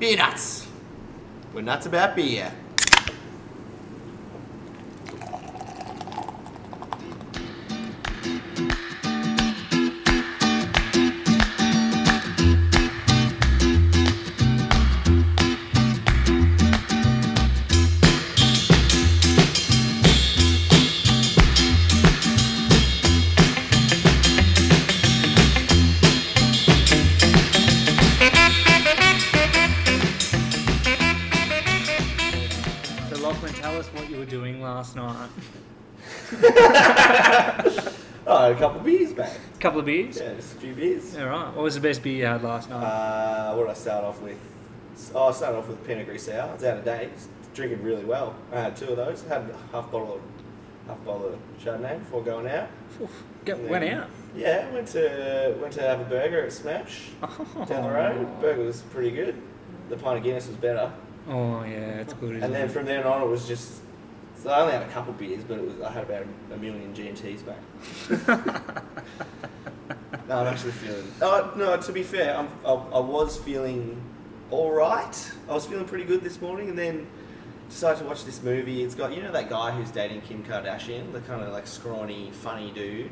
Beer nuts. We're nuts about beer. Couple of beers. Yeah, just a few beers. All right. What was the best beer you had last night? Uh, what did I start off with? Oh, I started off with Pinot Grisou. It's out of date. It's drinking really well. I had two of those. I had half bottle of half bottle of Chardonnay before going out. Oof, Get, And went out. Yeah, went to went to have a burger at Smash down the road. Burger was pretty good. The pint of Guinness was better. Oh yeah, it's good. Isn't And then it? from then on, it was just. So I only had a couple beers, but it was I had about a million GMTs back. no, I'm actually feeling. Oh no, to be fair, I'm, I, I was feeling all right. I was feeling pretty good this morning, and then decided to watch this movie. It's got you know that guy who's dating Kim Kardashian, the kind of like scrawny, funny dude.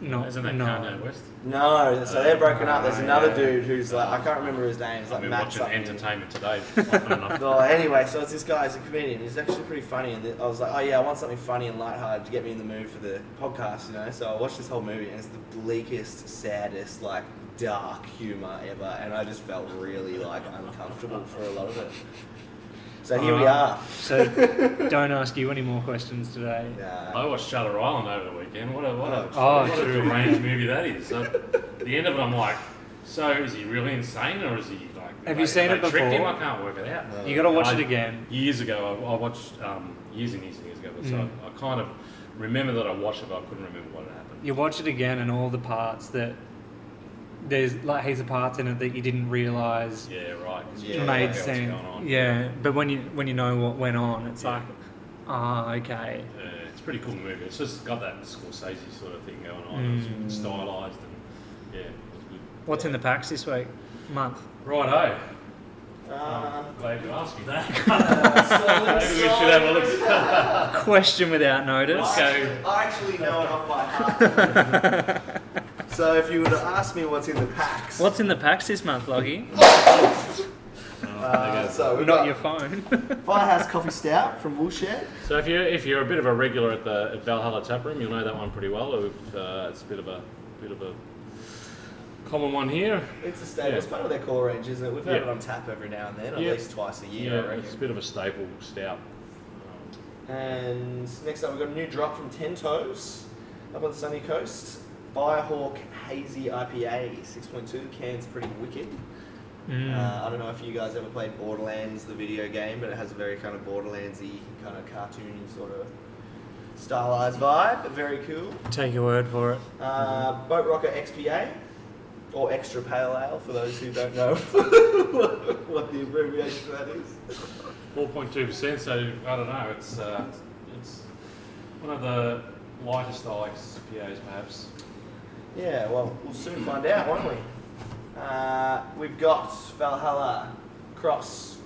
No, Isn't that no. Kanye West? No, so they're broken up. There's Ah, another yeah. dude who's like I can't remember his name. It's like I've been Matt watching something. Entertainment Today. often enough. Well, anyway, so it's this guy, he's a comedian. He's actually pretty funny, and I was like, oh yeah, I want something funny and lighthearted to get me in the mood for the podcast, you know. So I watched this whole movie, and it's the bleakest, saddest, like dark humor ever, and I just felt really like uncomfortable for a lot of it. So here we are. So don't ask you any more questions today. I watched Shutter Island over the weekend. What a what a, Oh, what a true. deranged movie that is. So, at the end of it, I'm like, so is he really insane or is he like? Have they- you seen it tricked Him? before? I can't work it out. No. You got to watch I- it again. Years ago, I, I watched um, years and years and years ago, but so Mm. I, I kind of remember that I watched it, but I couldn't remember what had happened. You watch it again, and all the parts that there's like heaps of parts in it that you didn't realize Yeah, right. 'cause you Yeah. don't know made what's sense. going on. Yeah, but when you when you know what went on, it's Yeah. like, ah, okay. Yeah, it's a pretty cool movie. It's just got that Scorsese sort of thing going on. It's Mm. stylized and yeah, it was good. What's in the packs this week? Month. Righto. uh, Glad you asked me that. so Maybe we should have a look. Question without notice. Let's go. I actually know it off by heart. so if you were to ask me what's in the packs, What's in the packs this month, Loggy? uh, so we've Not got your phone. Firehouse Coffee Stout from Woolshed. So if you're if you're a bit of a regular at the at Valhalla Tap Room, you'll know that one pretty well. We've, uh, it's a bit of a bit of a common one here. It's a staple. Yeah. It's part of their core range, isn't it? We've had Yeah. it on tap every now and then, at Yeah. least twice a year, I Yeah, reckon. it's a bit of a staple stout. And next up, we've got a new drop from Ten Toes up on the sunny coast. Firehawk Hazy IPA, 6.2. Can's pretty wicked. Mm. Uh, I don't know if you guys ever played Borderlands, the video game, but it has a very kind of Borderlandsy, kind of cartoony sort of stylized vibe. But very cool. Take your word for it. Uh, Boat Rocker XPA, or Extra Pale Ale for those who don't know what the abbreviation for that is. 4.2%, so I don't know, it's, uh, it's one of the lightest style XPAs perhaps. Yeah, well, we'll soon find out, won't we? Uh, we've got Valhalla Cross.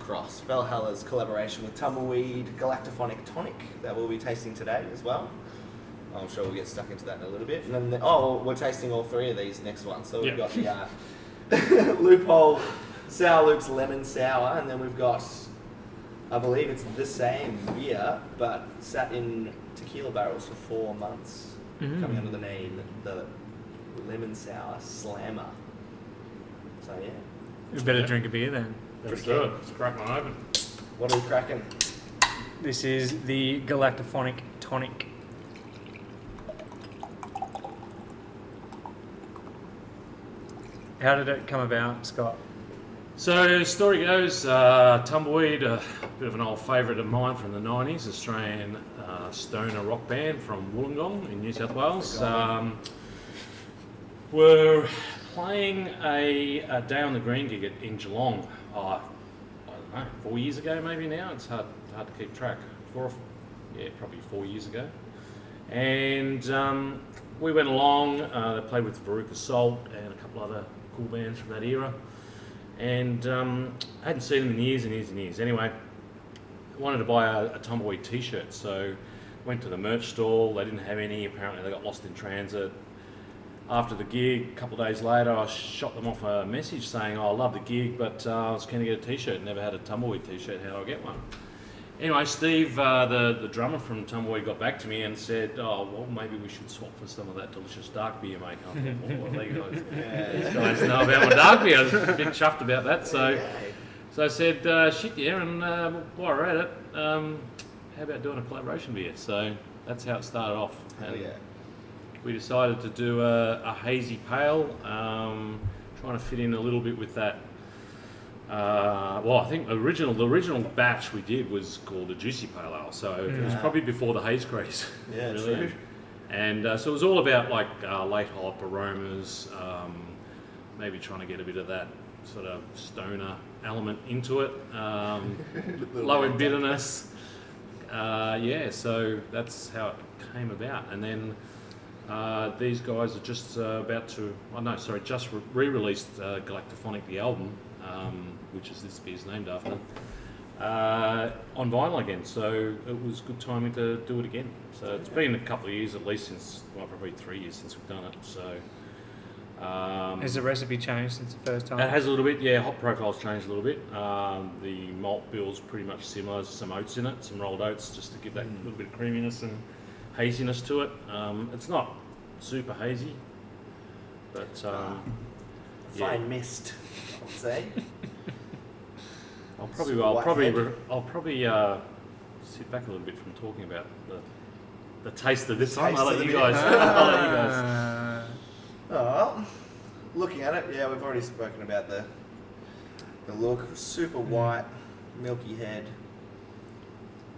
Cross. Valhalla's collaboration with Tumbleweed Galactophonic Tonic that we'll be tasting today as well. I'm sure we'll get stuck into that in a little bit. And then, the, oh, we're tasting all three of these next one. So we've Yeah. got the uh, Loophole Sour Loops Lemon Sour, and then we've got, I believe it's the same beer, but sat in tequila barrels for four months Mm. coming under the name the lemon sour slammer. So yeah, We better Yeah. drink a beer then. Let's do it, let's crack one open. what are we cracking? This is the Galactophonic Tonic. How did it come about, Scott? So the story goes, uh, Tumbleweed, a bit of an old favourite of mine from the 90s, Australian uh, stoner rock band from Wollongong in New South Wales. Um, were playing a, a Day on the Green gig in Geelong, uh, I don't know, four years ago maybe now, it's hard, hard to keep track. Four, yeah, probably four years ago. And um, we went along, uh, they played with Veruca Salt and a couple other cool bands from that era. And um, I hadn't seen them in years and years and years. Anyway, I wanted to buy a, a tumbleweed T-shirt, so went to the merch stall. They didn't have any. Apparently, they got lost in transit. After the gig, a couple of days later, I shot them off a message saying, "Oh, I love the gig, but uh, I was keen to get a T-shirt. Never had a tumbleweed T-shirt. How do I get one?" Anyway, Steve, uh, the, the drummer from Tumbleweed, got back to me and said, "Oh, well, maybe we should swap for some of that delicious dark beer, mate." I thought, well, they guys? These guys know about my dark beer. I was a bit chuffed about that. So, so I said, uh, "Shit, yeah," and uh, while we're at it, um, how about doing a collaboration beer? So that's how it started off. And yeah. we decided to do a, a hazy pale, um, trying to fit in a little bit with that. Uh, well, I think the original the original batch we did was called a juicy pale ale, so it was probably before the haze craze. Yeah, really. true. And uh, so it was all about like uh, late hop aromas, um, maybe trying to get a bit of that sort of stoner element into it, um, low in bitterness. Uh, yeah, so that's how it came about. And then uh, these guys are just uh, about to, oh no, sorry, just re- re-released uh, Galactophonic, the album, um, which is this beer's named after, uh, on vinyl again. So it was good timing to do it again. So it's been a couple of years at least since, well, probably three years since we've done it. So um, Has the recipe changed since the first time? it has a little bit, yeah. Hop profile's changed a little bit. Um, the malt bill's pretty much similar. There's some oats in it, some rolled oats, just to give that Mm. little bit of creaminess and haziness to it. Um, it's not super hazy, but um, yeah. Fine mist, I would say. I'll probably, I'll probably, re- I'll probably uh, sit back a little bit from talking about the, the taste of this time. I'll let you guys. I'll let you guys. Ah. Oh, well, looking at it, yeah, we've already spoken about the the look. Super white, milky head.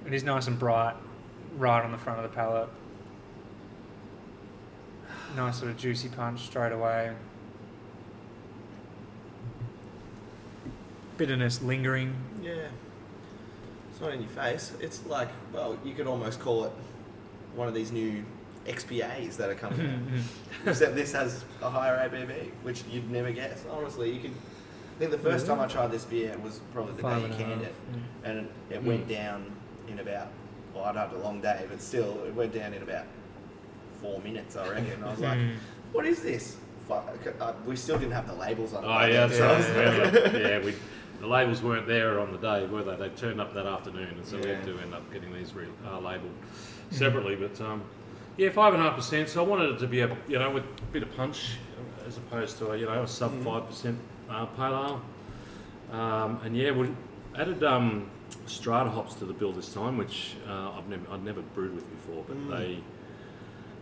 It is nice and bright, right on the front of the palate. Nice sort of juicy punch straight away. Bitterness lingering. Yeah. It's not in your face. It's like, well, you could almost call it one of these new XPAs that are coming out. Except this has a higher ABV, which you'd never guess. Honestly, you could. I think the first time I tried this beer was probably the Five day you and a canned half, it, yeah. and it, it went down in about. Well, I'd had a long day, but still, it went down in about four minutes, I reckon. I was like, Mm. "What is this?" Fuck, uh, we still didn't have the labels on it. Oh yeah, that's so I right. was- Yeah, yeah, we, the labels weren't there on the day, were they? They turned up that afternoon, and so we had to end up getting these re- uh, labelled separately. But um, yeah, five and a half percent. So I wanted it to be a you know with a bit of punch as opposed to a, you know a sub Mm. five percent uh, pale ale. Um, and yeah, we added um, strata hops to the bill this time, which uh, I've never I'd never brewed with before, but Mm. they.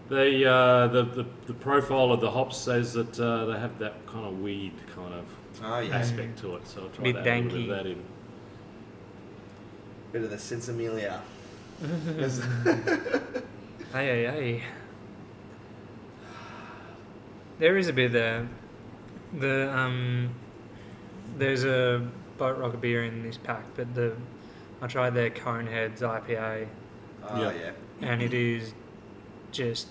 They, uh, the, the, the profile of the hops says that uh, they have that kind of weed kind of Oh yeah, aspect to it, so I'll try Bit to add a little bit danky. of that in. bit of the sinsemilla. Hey, hey, hey. There is a bit there. The um, there's a boat rocker beer in this pack, but the I tried their Coneheads IPA, Oh Yeah. yeah, and it is just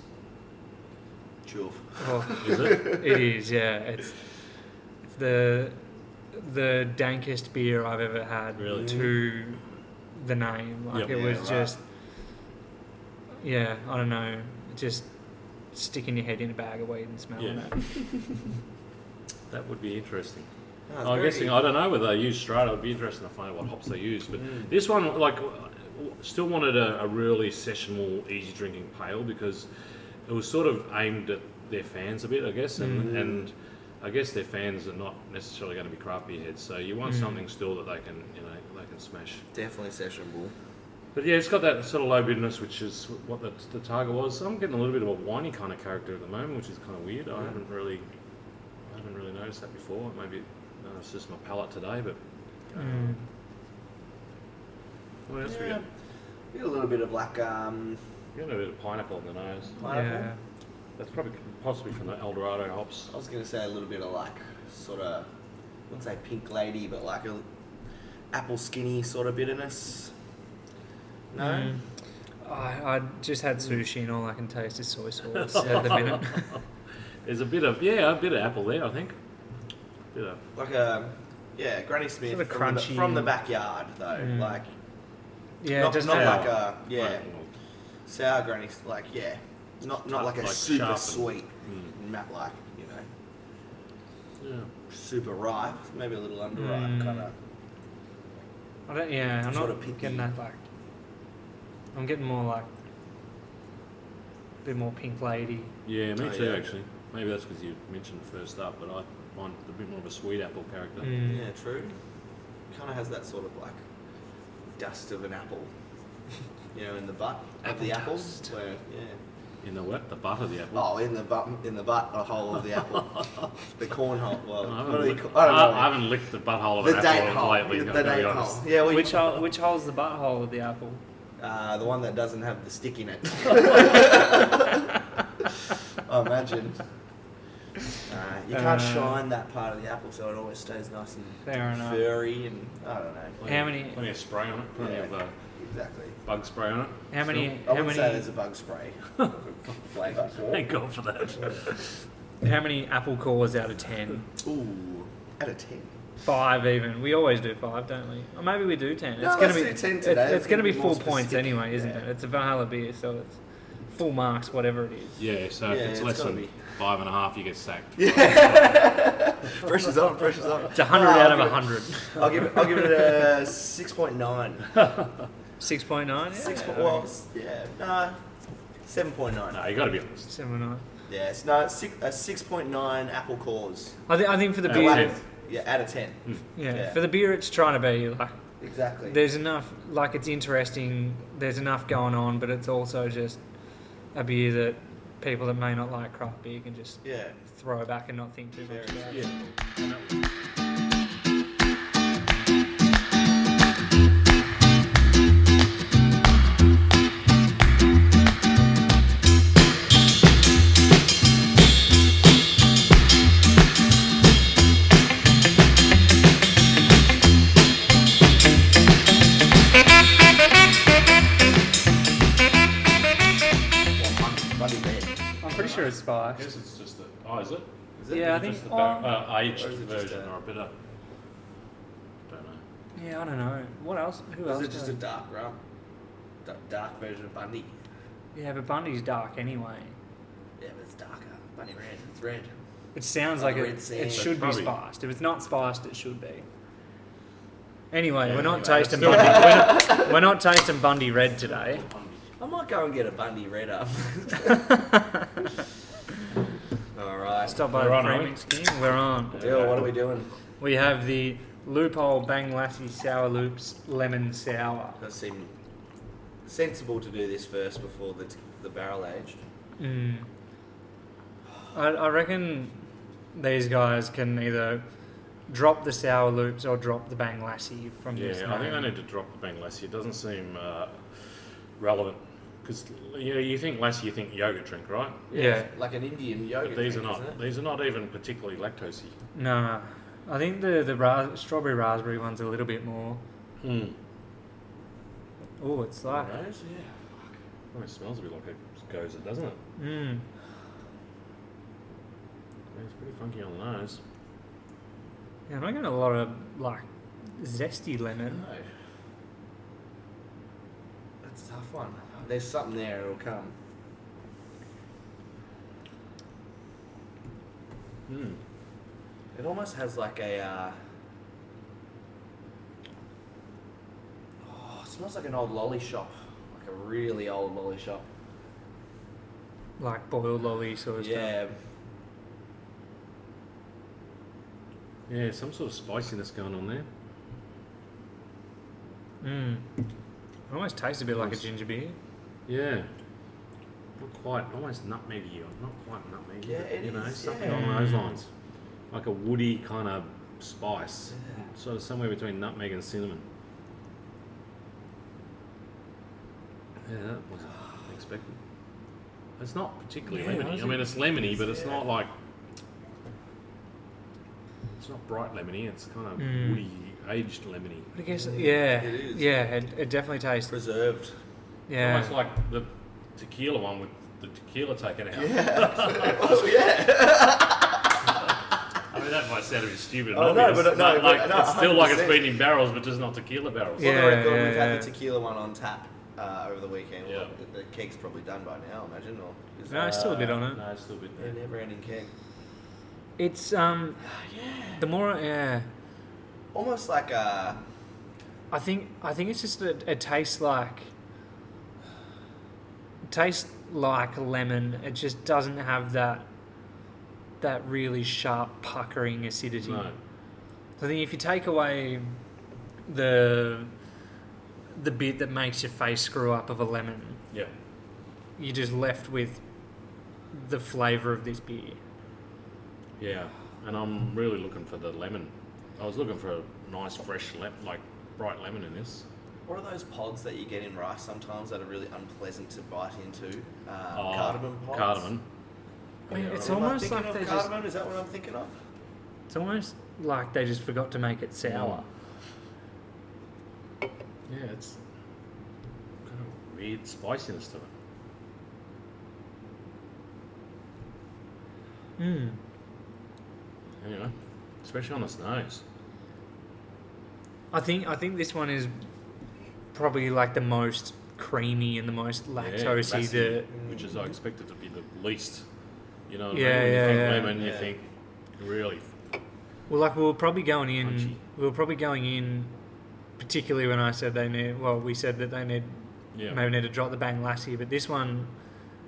Choof. oh, Is it? it is yeah. It's it's the the dankest beer I've ever had. Really? To the name, like Yep. it Yeah, was right. just yeah. I don't know, just sticking your head in a bag of weed and smelling Yeah. it. That would be interesting. It's I'm very- guessing I don't know whether they use strata. It'd be interesting to find out what hops they use. But Mm. this one, like, still wanted a, a really sessional, easy drinking pale because it was sort of aimed at their fans a bit, I guess, and Mm. and I guess their fans are not necessarily going to be craft beer heads. So you want Mm. something still that they can, you know, they can smash. definitely sessionable. But yeah, it's got that sort of low bitterness, which is what the, the target was. I'm getting a little bit of a whiny kind of character at the moment, which is kind of weird. I Yeah. haven't really, I haven't really noticed that before. Maybe uh, it's just my palate today, but. Mm. Um, What else Yeah. We got a little bit of like um, We got a bit of pineapple in the nose. pineapple. Yeah. That's probably possibly from the El Dorado hops. I was gonna say a little bit of like sort of, I wouldn't say pink lady, but like a apple skinny sort of bitterness. No. Mm. I, I just had sushi and all I can taste is soy sauce at the minute. There's a bit of yeah, a bit of apple there, I think. Bit of Like a Yeah, Granny Smith Sort of from, the, crunchy. from the backyard though. Mm. Like Yeah, not, just not like a yeah Like, sour Granny. Like yeah, not not like a Like super sharp and- sweet mm, Matt like you know yeah. super ripe, maybe a little underripe Mm. kind of. I don't. Yeah, I'm Sort not of picky. getting that like. I'm getting more like. A bit more pink lady. Yeah, me Oh, too, yeah. actually. Maybe that's because you mentioned first up, but I find it a bit more of a sweet apple character. Mm. Yeah, true. Kind of has that sort of like dust of an apple, you know, in the butt of Apple the apple. Where yeah. In the what? The butt of the apple. Oh, in the butt, in the butt hole of the apple, the corn hole. Well, I haven't, licked, call? I don't know. I haven't licked the butthole of the an apple hole. lately. the gotta be date hole. Yeah, well, Which hole? Which hole's the butthole of the apple? uh, the one that doesn't have the stick in it. I imagine. Uh, you can't Uh, shine that part of the apple, so it always stays nice and Fair furry and I don't know. Plenty- How many- Plenty of spray on it. Plenty Yeah. of uh, Exactly. bug spray on it. How many? I How wouldn't say there's a bug spray flavour. Thank God for that. How many apple cores out of ten? Ooh, out of ten. Five even. We always do five, don't we? Or maybe we do ten. No, it's gonna let's be do 10 it's- today. It's, gonna be Be more full points specific. anyway, isn't Yeah. it? It's a Valhalla beer, so it's full marks, whatever it is. Yeah, so Yeah, if it's it's less gotta than be. five and a half, you get sacked. Pressure's on. Pressure's on. It's a hundred No, out of a hundred. I'll give it. I'll give it a six point nine. Six point nine. Six. point Well, yeah. No. Seven point nine. No, you got to be honest. seven nine. Yes. No. Six. A six point nine apple cores. I think I think for the Out beer, of Yeah. Out of ten. Hmm. yeah, Yeah. for the beer, it's trying to be like Exactly. there's enough, like it's interesting. There's enough going on, but it's also just a beer that people that may not like craft beer can just yeah. throw back and not think too much about. Yeah. Yeah, I think. just the bar- uh, aged Or is it just version a- or a bitter? Don't know. yeah, I don't know. What else? Who else? Is it just a does? dark rum? Da- Dark version of Bundy. Yeah, but Bundy's dark anyway. Yeah, but it's darker. Bundy red. It's red. It sounds Like like a it, sand. it should be probably- spiced. If it's not spiced, it should be. Anyway, Yeah, we're not anyway, tasting still- Bundy. We're not, we're not tasting Bundy Red today. I might go and get a Bundy red up. All right. Stop by We're the on, are we? framing scheme. We're on. Dill, what are we doing? We have the Loophole Bang Lassi Sour Loops Lemon Sour. That seem sensible to do this first before the, the barrel aged. Mm. I, I reckon these guys can either drop the Sour Loops or drop the Bang Lassi from Yeah, this. I think I name. need to drop the Bang Lassi. It doesn't seem uh, relevant because you know, you think Lassi, you think yoga drink, right? Yeah. Like an Indian But yogurt. these are drink, not. isn't it? These are not even particularly lactosey. No, I think the the ra- strawberry raspberry one's a little bit more. Mm. Oh, it's like. Rose, yeah. Oh, it smells a bit like it goes, it doesn't it? Mm. Yeah, it's pretty funky on the nose. Yeah, I'm not getting a lot of like zesty lemon. No. That's a tough one. There's something there, it'll come. Mm. It almost has like a. Uh, oh, it smells like an old lolly shop. Like a really old lolly shop. Like boiled lolly sort of stuff. Yeah. Yeah, some sort of spiciness going on there. Mm. Almost tastes a bit like a ginger beer. Yeah. Not quite, almost nutmeggy or not quite nutmeggy. Yeah, but, it you know, is, something yeah. along those lines. Like a woody kind of spice. Yeah. Sort of somewhere between nutmeg and cinnamon. Yeah, that wasn't expected. It's not particularly Yeah, lemony. I, mean, it's lemony, but it's yeah. not like. It's not bright lemony. It's kind of Mm. woody, aged lemony. But I guess yeah, It is. yeah, it, it definitely tastes. Preserved. Yeah, Almost like the tequila one with the tequila taken out. Yeah. oh, yeah. I mean, that might sound a bit stupid. Oh, no, obvious. but- no, like, but- like, no, it's still like it's 100%. been in barrels, but just not tequila barrels. For Yeah, the record, yeah, we've had the tequila one on tap uh, over the weekend. Yeah. Well, the, the keg's probably done by now, I imagine. Or is No, it's still a bit on it. No, it's still a bit. a never-ending keg. It's um, yeah. the more yeah, Almost like a. I think I think it's just a, it tastes like it tastes like lemon. It just doesn't have that that really sharp puckering acidity. No. I think if you take away the the bit that makes your face screw up of a lemon, Yeah. you're just left with the flavour of this beer. Yeah, and I'm really looking for the lemon. I was looking for a nice fresh lemon, like bright lemon in this. What are those pods that you get in rice sometimes that are really unpleasant to bite into? Uh, Oh, cardamom pods. Cardamom. I mean, Yeah, it's Am I almost thinking like of they just cardamom? Is that what I'm thinking of? it's almost like they just forgot to make it sour. Yeah, it's got a weird spiciness to it. Mm. Anyway, especially on its nose. I think I think this one is probably like the most creamy and the most lactosey. lassi, the which is I expected to be the least. You know, what I Yeah, mean? when yeah, you think yeah. lemon, you think really. well, like we were probably going in. Punchy. We were probably going in, particularly when I said they need. Well, we said that they need Yeah. maybe need to drop the bang lassi, but this one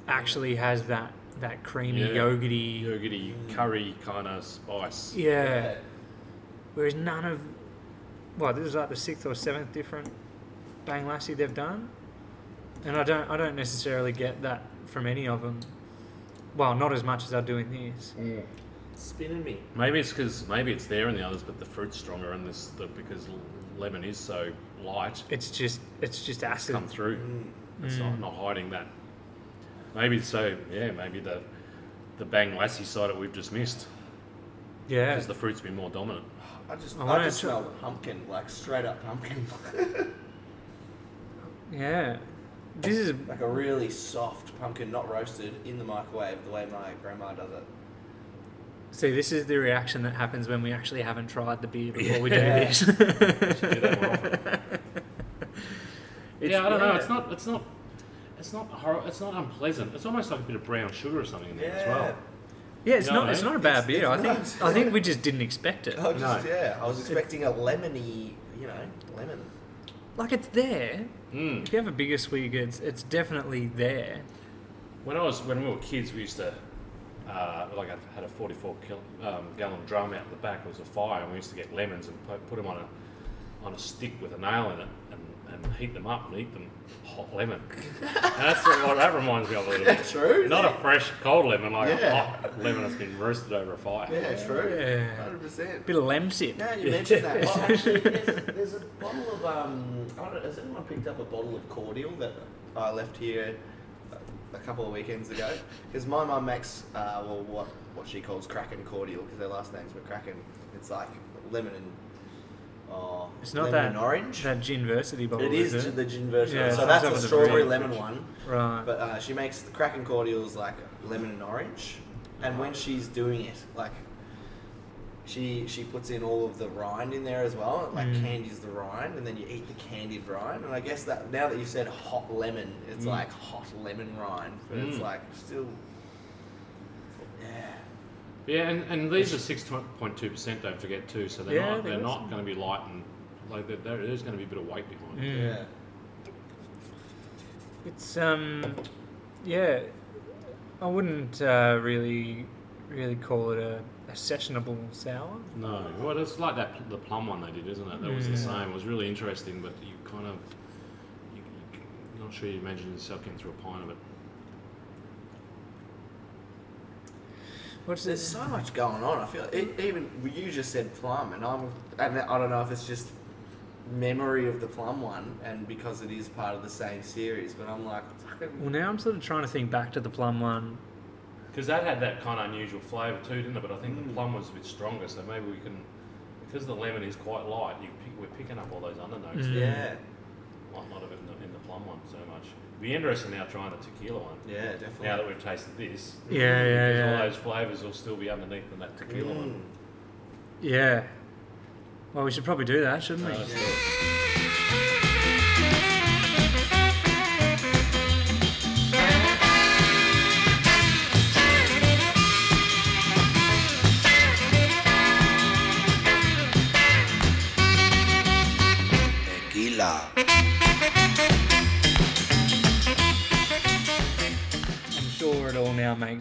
actually has that that creamy Yeah. yogurty. Yogurty curry kind of spice. Yeah. Whereas none of, well, this is like the sixth or seventh different bang lassi they've done, and I don't I don't necessarily get that from any of them. Well, not as much as I do in this. Spinning me. Maybe it's because maybe it's there in the others, but the fruit's stronger in this the, because lemon is so light. It's just it's just It's acid. come through. Mm. It's not, not hiding that. Maybe so. Yeah, maybe the the bang lassi side that we've just missed Yeah. because the fruit's been more dominant. I just, I I, just try- smell pumpkin, like straight up pumpkin. Yeah. This is like a really soft pumpkin, not roasted, in the microwave, the way my grandma does it. see this is the reaction that happens when we actually haven't tried the beer before we do Yeah. this. do that more often. Yeah, I don't know. It's not. It's not. It's not. Hor- it's not unpleasant. It's almost like a bit of brown sugar or something in there as well. Yeah, it's You know not what I it's not a bad It's- beer. it's I think nice. I think we just didn't expect it. I was just, No. yeah, I was expecting a lemony, you know, lemon. Like it's there. Mm. If you have a bigger swig, it's it's definitely there. When I was when we were kids, we used to uh, like I had a 44 kil, um, gallon drum out the back. It was a fire, and we used to get lemons and put, put them on a on a stick with a nail in it, and, and heat them up and eat them hot lemon. that's what that reminds me of a little bit. True. Not a fresh cold lemon, like a hot lemon that's been roasted over a fire. Yeah, true. Yeah. Hundred percent. Bit of lemon sip. Now you mentioned that. Well, actually, there's, there's a bottle of um. I don't know, has anyone picked up a bottle of cordial that I left here a- a couple of weekends ago? Because my mum makes uh, well what what she calls Kraken cordial because their last names were Kraken. It's like lemon and oh, It's not lemon that orange. That ginversity bottle. it is is it? the gin version. Yeah, so that's on the of the strawberry lemon one. Right. But uh, she makes the Kraken cordials like lemon and orange, and when she's doing it, like she she puts in all of the rind in there as well, like Mm. candies the rind, and then you eat the candied rind. And I guess that now that you said hot lemon, it's Mm. like hot lemon rind, but it's Mm. like still, yeah. Yeah, and, and these are six point two percent. Don't forget too. So they're Yeah, not they they're not going to be light and like there, there is going to be a bit of weight behind it. Yeah. It's um, yeah. I wouldn't uh, really, really call it a, a sessionable sour. No, well, it's like that the plum one they did, isn't it? That was the Mm. same. It was really interesting, but you kind of you, you're not sure you imagine yourself getting through a pint of it. What's There's this? so much going on. I feel e even you just said plum, and I'm and I don't know if it's just memory of the plum one, and because it is part of the same series. But I'm like, Well, now I'm sort of trying to think back to the plum one. Because that had that kind of unusual flavour too, didn't it? But I think the Mm. plum was a bit stronger, so maybe we can because the lemon is quite light. You pick, we're picking up all those undernotes. Mm. yeah, Might not have in the, in the plum one so much. It'd be interesting now trying the tequila one. yeah, definitely. Now that we've tasted this, Yeah, yeah, because yeah. all those flavours will still be underneath in that tequila one. Mm. Yeah. Well, we should probably do that, shouldn't we?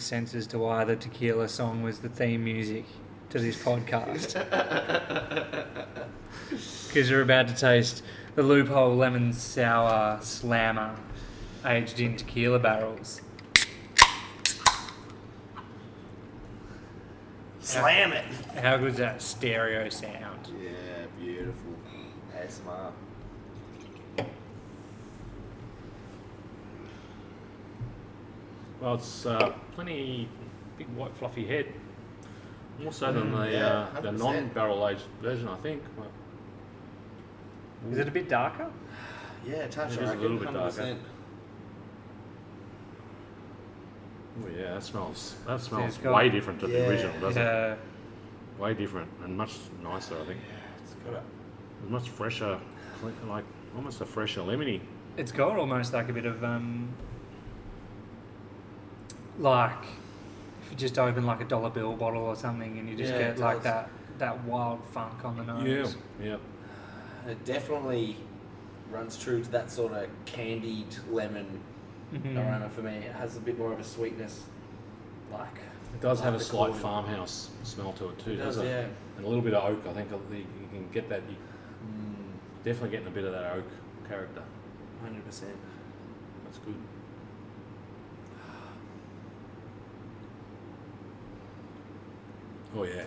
Sense as to why the tequila song was the theme music to this podcast. Because you're about to taste the loophole lemon sour slammer aged in tequila barrels. Slam it. How good good's that stereo sound? Yeah, beautiful. ASMR. Well, it's uh, plenty big white fluffy head. More so than the, yeah, uh, the 100%. non-barrel aged version, I think. Well, Is it a bit darker? Yeah, touch It I is a reckon, little bit darker. 100%. oh yeah, that smells. That it's smells got- way different to Yeah, the original, doesn't it? Way different and much nicer, I think. It's got a Much fresher, like almost a fresher lemony. It's got almost like a bit of um, like if you just open like a dollar bill bottle or something, and you just Yeah, get like that that wild funk on the nose. yeah. Yeah. It definitely runs true to that sort of candied lemon Mhm. aroma for me. It has a bit more of a sweetness, like It does have a slight corn. farmhouse smell to it too, It does, doesn't yeah. it? And a little bit of oak. I think you you can get that. You mm, definitely getting a bit of that oak character. hundred percent. That's good. Oh yeah.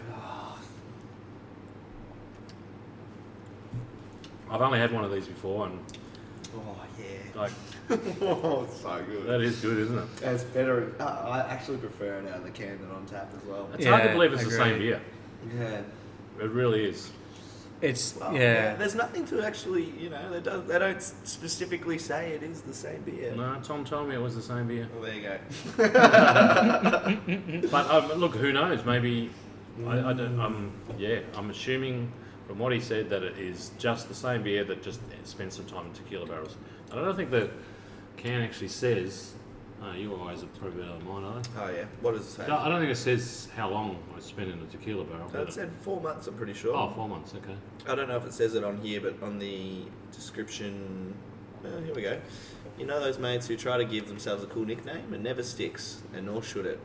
I've only had one of these before, and Oh yeah. like oh, it's so good. that is good, isn't it? It's better. Uh, I actually prefer it out of the can than on tap as well. It's hard to Yeah, believe it's the same beer. Yeah. It really is. It's Well, yeah. There's nothing to actually, you know, they don't, they don't specifically say it is the same beer. No, Tom told me it was the same beer. Well, there you go. But um, look, who knows? Maybe I, I don't. Um, yeah, I'm assuming from what he said that it is just the same beer that just spent some time in tequila barrels. And I don't think the can actually says. Oh, you guys are probably better than mine, are they? Oh yeah. What does it say? No, I don't think it says how long I spent in a tequila barrel. It but said four months. I'm pretty sure. oh, four months. Okay. I don't know if it says it on here, but on the description, uh, here we go. You know those mates who try to give themselves a cool nickname and never sticks, and nor should it.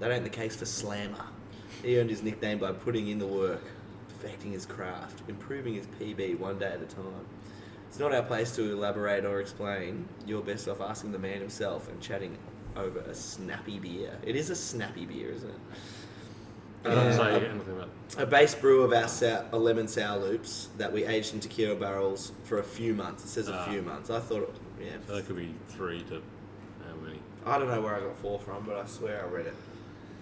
That ain't the case for Slammer. He earned his nickname by putting in the work, perfecting his craft, improving his PB one day at a time. It's not our place to elaborate or explain. You're best off asking the man himself and chatting over a snappy beer. It is a snappy beer, isn't it? It doesn't Uh, say a- anything about. a base brew of our sour, a lemon sour loops that we aged in tequila barrels for a few months. It says a Ah. few months. I thought, yeah. So that could be three to how many? I don't know where I got four from, but I swear I read it.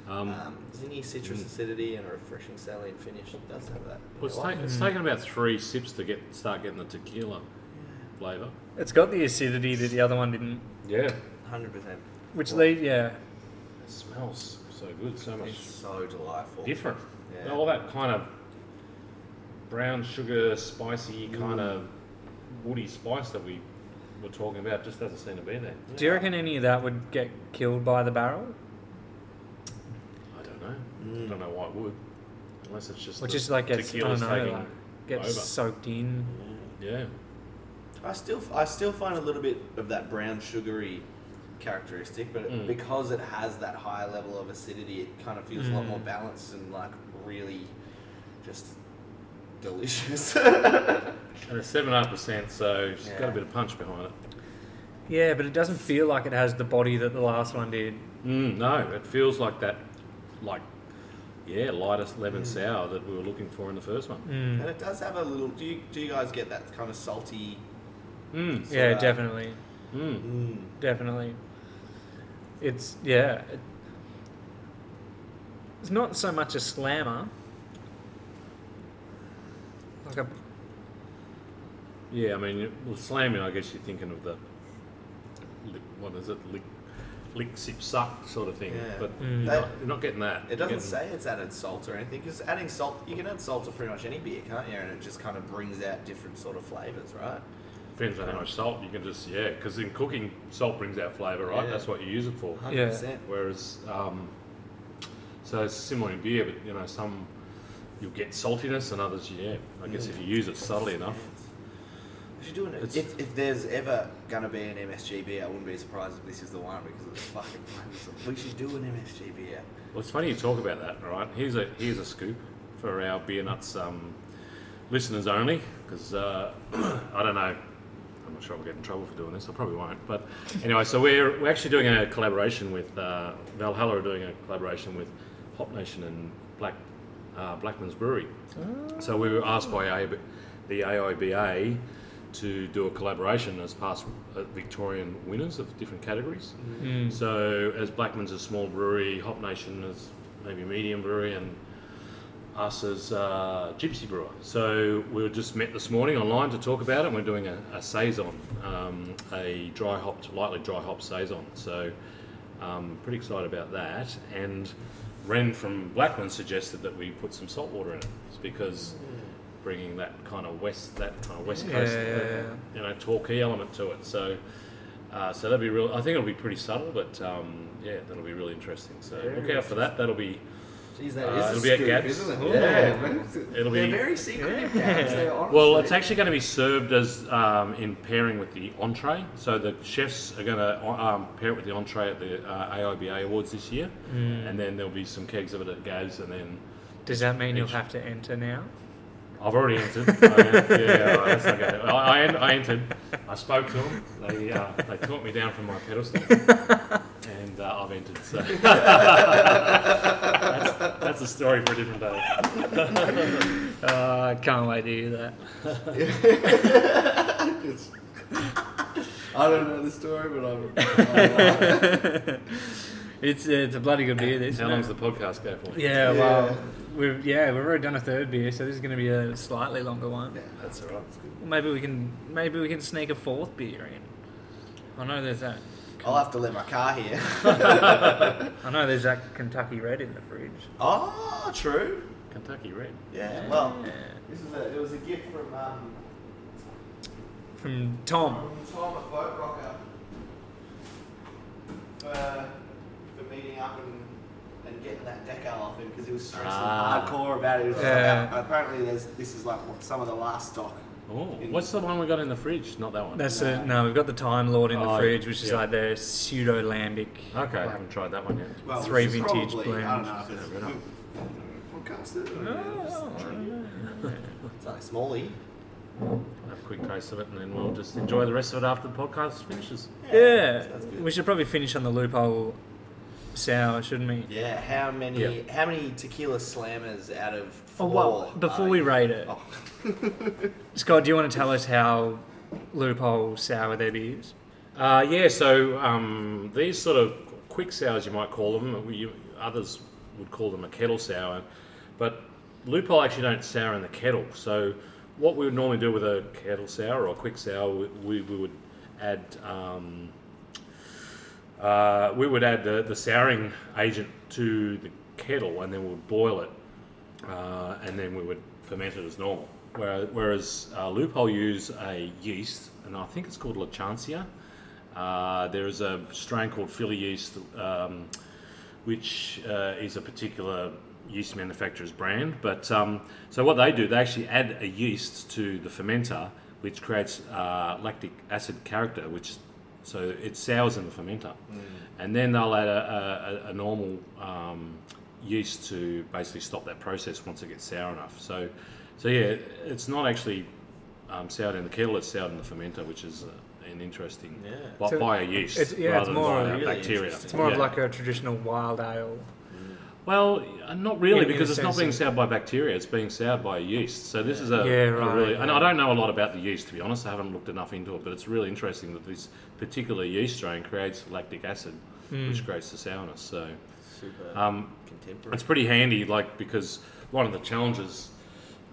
Um, Um, zingy citrus mm. acidity and a refreshing saline finish. It does have that. well, it's, Yeah, ta- like- it's taken about three sips to get start getting the tequila flavour. It's got the acidity that the other one didn't. Yeah. 100%. Which Well, lead yeah. It smells so good, so much It's so delightful. different. Yeah. All that kind of brown sugar, spicy kind of woody spice that we were talking about just doesn't seem to be there. Do you reckon any of that would get killed by the barrel? I don't know. Mm. I don't know why it would, unless it's just Or the just like gets I tequila's don't know, like, gets over. soaked in. Yeah. I still, I still find a little bit of that brown sugary characteristic, but Mm. because it has that higher level of acidity, it kind of feels a lot Mm. more balanced and like really just delicious. And it's seven and a half percent, so it's got a bit of punch behind it. Yeah, but it doesn't feel like it has the body that the last one did. Mm, no, it feels like that, like yeah, lightest lemon Mm. sour that we were looking for in the first one. and Mm. it does have a little. Do you, do you guys get that kind of salty? Mm. Yeah, uh, definitely, Mm. Mm. definitely. It's yeah. It's not so much a slammer. Like a Yeah, I mean, well, slamming. I guess you're thinking of the, what is it, lick, lick, sip, suck sort of thing. Yeah. But Mm. you're, That- not, you're not getting that. It doesn't getting- say it's added salt or anything, because adding salt, you can add salt to pretty much any beer, can't you? And it just kind of brings out different sort of flavours, right? Depends on how much salt you can just yeah. Because in cooking, salt brings out flavour, right? Yeah. That's what you use it for. 100%. Whereas, um, so it's similar in beer, but you know, some you'll get saltiness, and others, yeah. I guess if you use it subtly enough. We should do an, It's- if, if there's ever going to be an MSG beer, I wouldn't be surprised if this is the one because it's fucking flavoursome. We should do an MSG beer. Well, it's funny you talk about that, right? Here's a here's a scoop for our beer nuts um, listeners only, because uh, I don't know. I'm not sure I'll get in trouble for doing this. I probably won't. But anyway, so we're we're actually doing a collaboration with uh, Valhalla are doing a collaboration with Hop Nation and Black uh, Blackman's Brewery. So we were asked by AIB, the AIBA to do a collaboration as past uh, Victorian winners of different categories. Mm. So as Blackman's a small brewery, Hop Nation is maybe a medium brewery, and us as uh, Gypsy Brewer. So we were just met this morning online to talk about it. and We're doing a, a saison, um, a dry hopped, lightly dry hop saison. So um, pretty excited about that. And Ren from Blackman suggested that we put some salt water in it, it's because bringing that kind of west, that kind of west coast, yeah, uh, yeah. you know, Torquay element to it. So. Uh, so that'll be real. I think it'll be pretty subtle, but um, yeah, that'll be really interesting. So look out for that. That'll be Jeez, Uh, that is it'll a be at scoop, Gabs. isn't it? Ooh. Yeah, man. It'll They're be- very secretive, Yeah. Gabs, they Well, it's actually going to be served as um, in pairing with the entree. So the chefs are going to um, pair it with the entree at the uh, AIBA Awards this year, Mm. and then there'll be some kegs of it at Gabs, and then Does that mean you'll have to enter now? I've already entered. I, yeah, that's okay. I, I, I entered. I spoke to them. They uh, they talked me down from my pedestal, and uh, I've entered. So that's, that's a story for a different day. Uh, I can't wait to hear that. It's- I don't know the story, but I'm. I'm It's it's a bloody good beer. This. How isn't long's the podcast go for? Yeah, Yeah. well, we've yeah we've already done a third beer, so this is going to be a slightly longer one. yeah, That's all right. Maybe we can maybe we can sneak a fourth beer in. I know there's that. I'll have to let my car here. I know there's that Kentucky Red in the fridge. oh, true. Kentucky Red. Yeah. Well, Yeah. this is a. It was a gift from um, from Tom. from Tom at Boat Rocker for, for meeting up and, and getting that decal off him because he was stressing Ah. hardcore about it. He was Yeah. like, apparently, there's this is like what, some of the last stock. Oh, what's the one we got in the fridge? Not that one. That's No. it. No, we've got the Time Lord in the Oh, fridge, which is like the pseudo lambic. okay. I haven't tried that one yet. Well, Three vintage probably, I don't know if it's Yeah, podcasted. No, or It's like Smalley. Have a quick taste of it, and then we'll just enjoy the rest of it after the podcast finishes. Yeah, Sounds good. we should probably finish on the loophole sour, shouldn't we? Yeah, how many Yeah. how many tequila slammers out of Oh, four? well, before we you? rate it, Oh, Scott, do you want to tell us how loophole sour their beers? Uh, yeah, so um, these sort of quick sours, you might call them. You, others would call them a kettle sour, but loophole actually don't sour in the kettle. So what we would normally do with a kettle sour or a quick sour, we, we, we would add um, uh, we would add the, the souring agent to the kettle, and then we would boil it, uh, and then we would ferment it as normal. Whereas, whereas uh, loophole use a yeast, and I think it's called Lachancea. Uh, there is a strain called Philly yeast, um, which uh, is a particular yeast manufacturer's brand. But um, so what they do, they actually add a yeast to the fermenter, which creates uh, lactic acid character, which so it sours in the fermenter, and then they'll add a, a, a normal um, yeast to basically stop that process once it gets sour enough. So, so yeah, it's not actually um, soured in the kettle; it's soured in the fermenter, which is uh, an interesting Yeah. by, So by a yeast it's- yeah, rather it's more than by really bacteria. interesting. It's more Yeah. of like a traditional wild ale. Well, uh, not really, In- in because a it's not being of- soured by bacteria. It's being soured by yeast. So this is a, Yeah, a right, really, and I don't know a lot about the yeast to be honest. I haven't looked enough into it, but it's really interesting that this particular yeast strain creates lactic acid, Hmm. which creates the sourness. So super um, contemporary. it's pretty handy, like because one of the challenges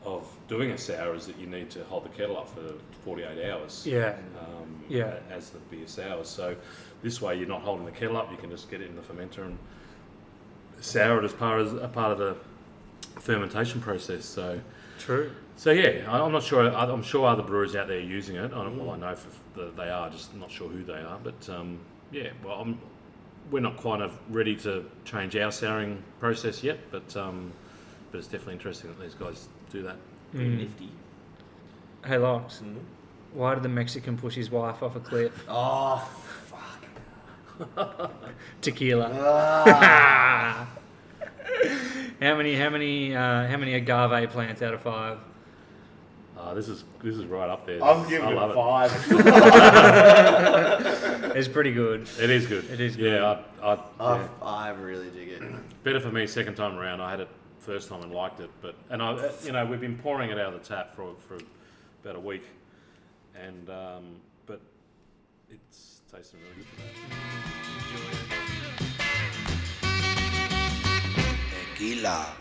of doing a sour is that you need to hold the kettle up for 48 hours. Yeah. Um, Yeah. As the beer sours. So this way you're not holding the kettle up. You can just get it in the fermenter and sour it as part as a part of the fermentation process. So. True. So yeah, I- I'm not sure. I- I'm sure other brewers out there are using it. I don't, well, I know for, that they are, just not sure who they are. But um, yeah, well, I'm, we're not quite ready to change our souring process yet. But um, but it's definitely interesting that these guys do that. Pretty Mm. nifty. Hey, Locks. Mm. Why did the Mexican push his wife off a cliff? Oh, fuck. Tequila. Ah. how many? How many? Uh, how many agave plants out of five? Uh, this is this is right up there. I'm giving I it love a five. It's pretty good. It is good. It is Yeah, I, I, I, yeah. I really dig it. better for me second time around. I had it first time and liked it, but and I, uh, you know, we've been pouring it out of the tap for for about a week, and um, but it's tasting really good today. Tequila.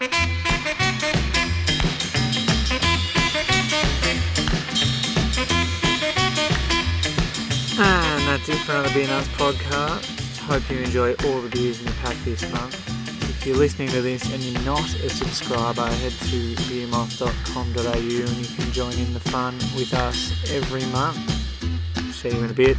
And that's it for another Beer Nuts podcast. Hope you enjoy all the beers in the pack this month. If you're listening to this and you're not a subscriber, head to beermoth.com.au and you can join in the fun with us every month. See you in a bit.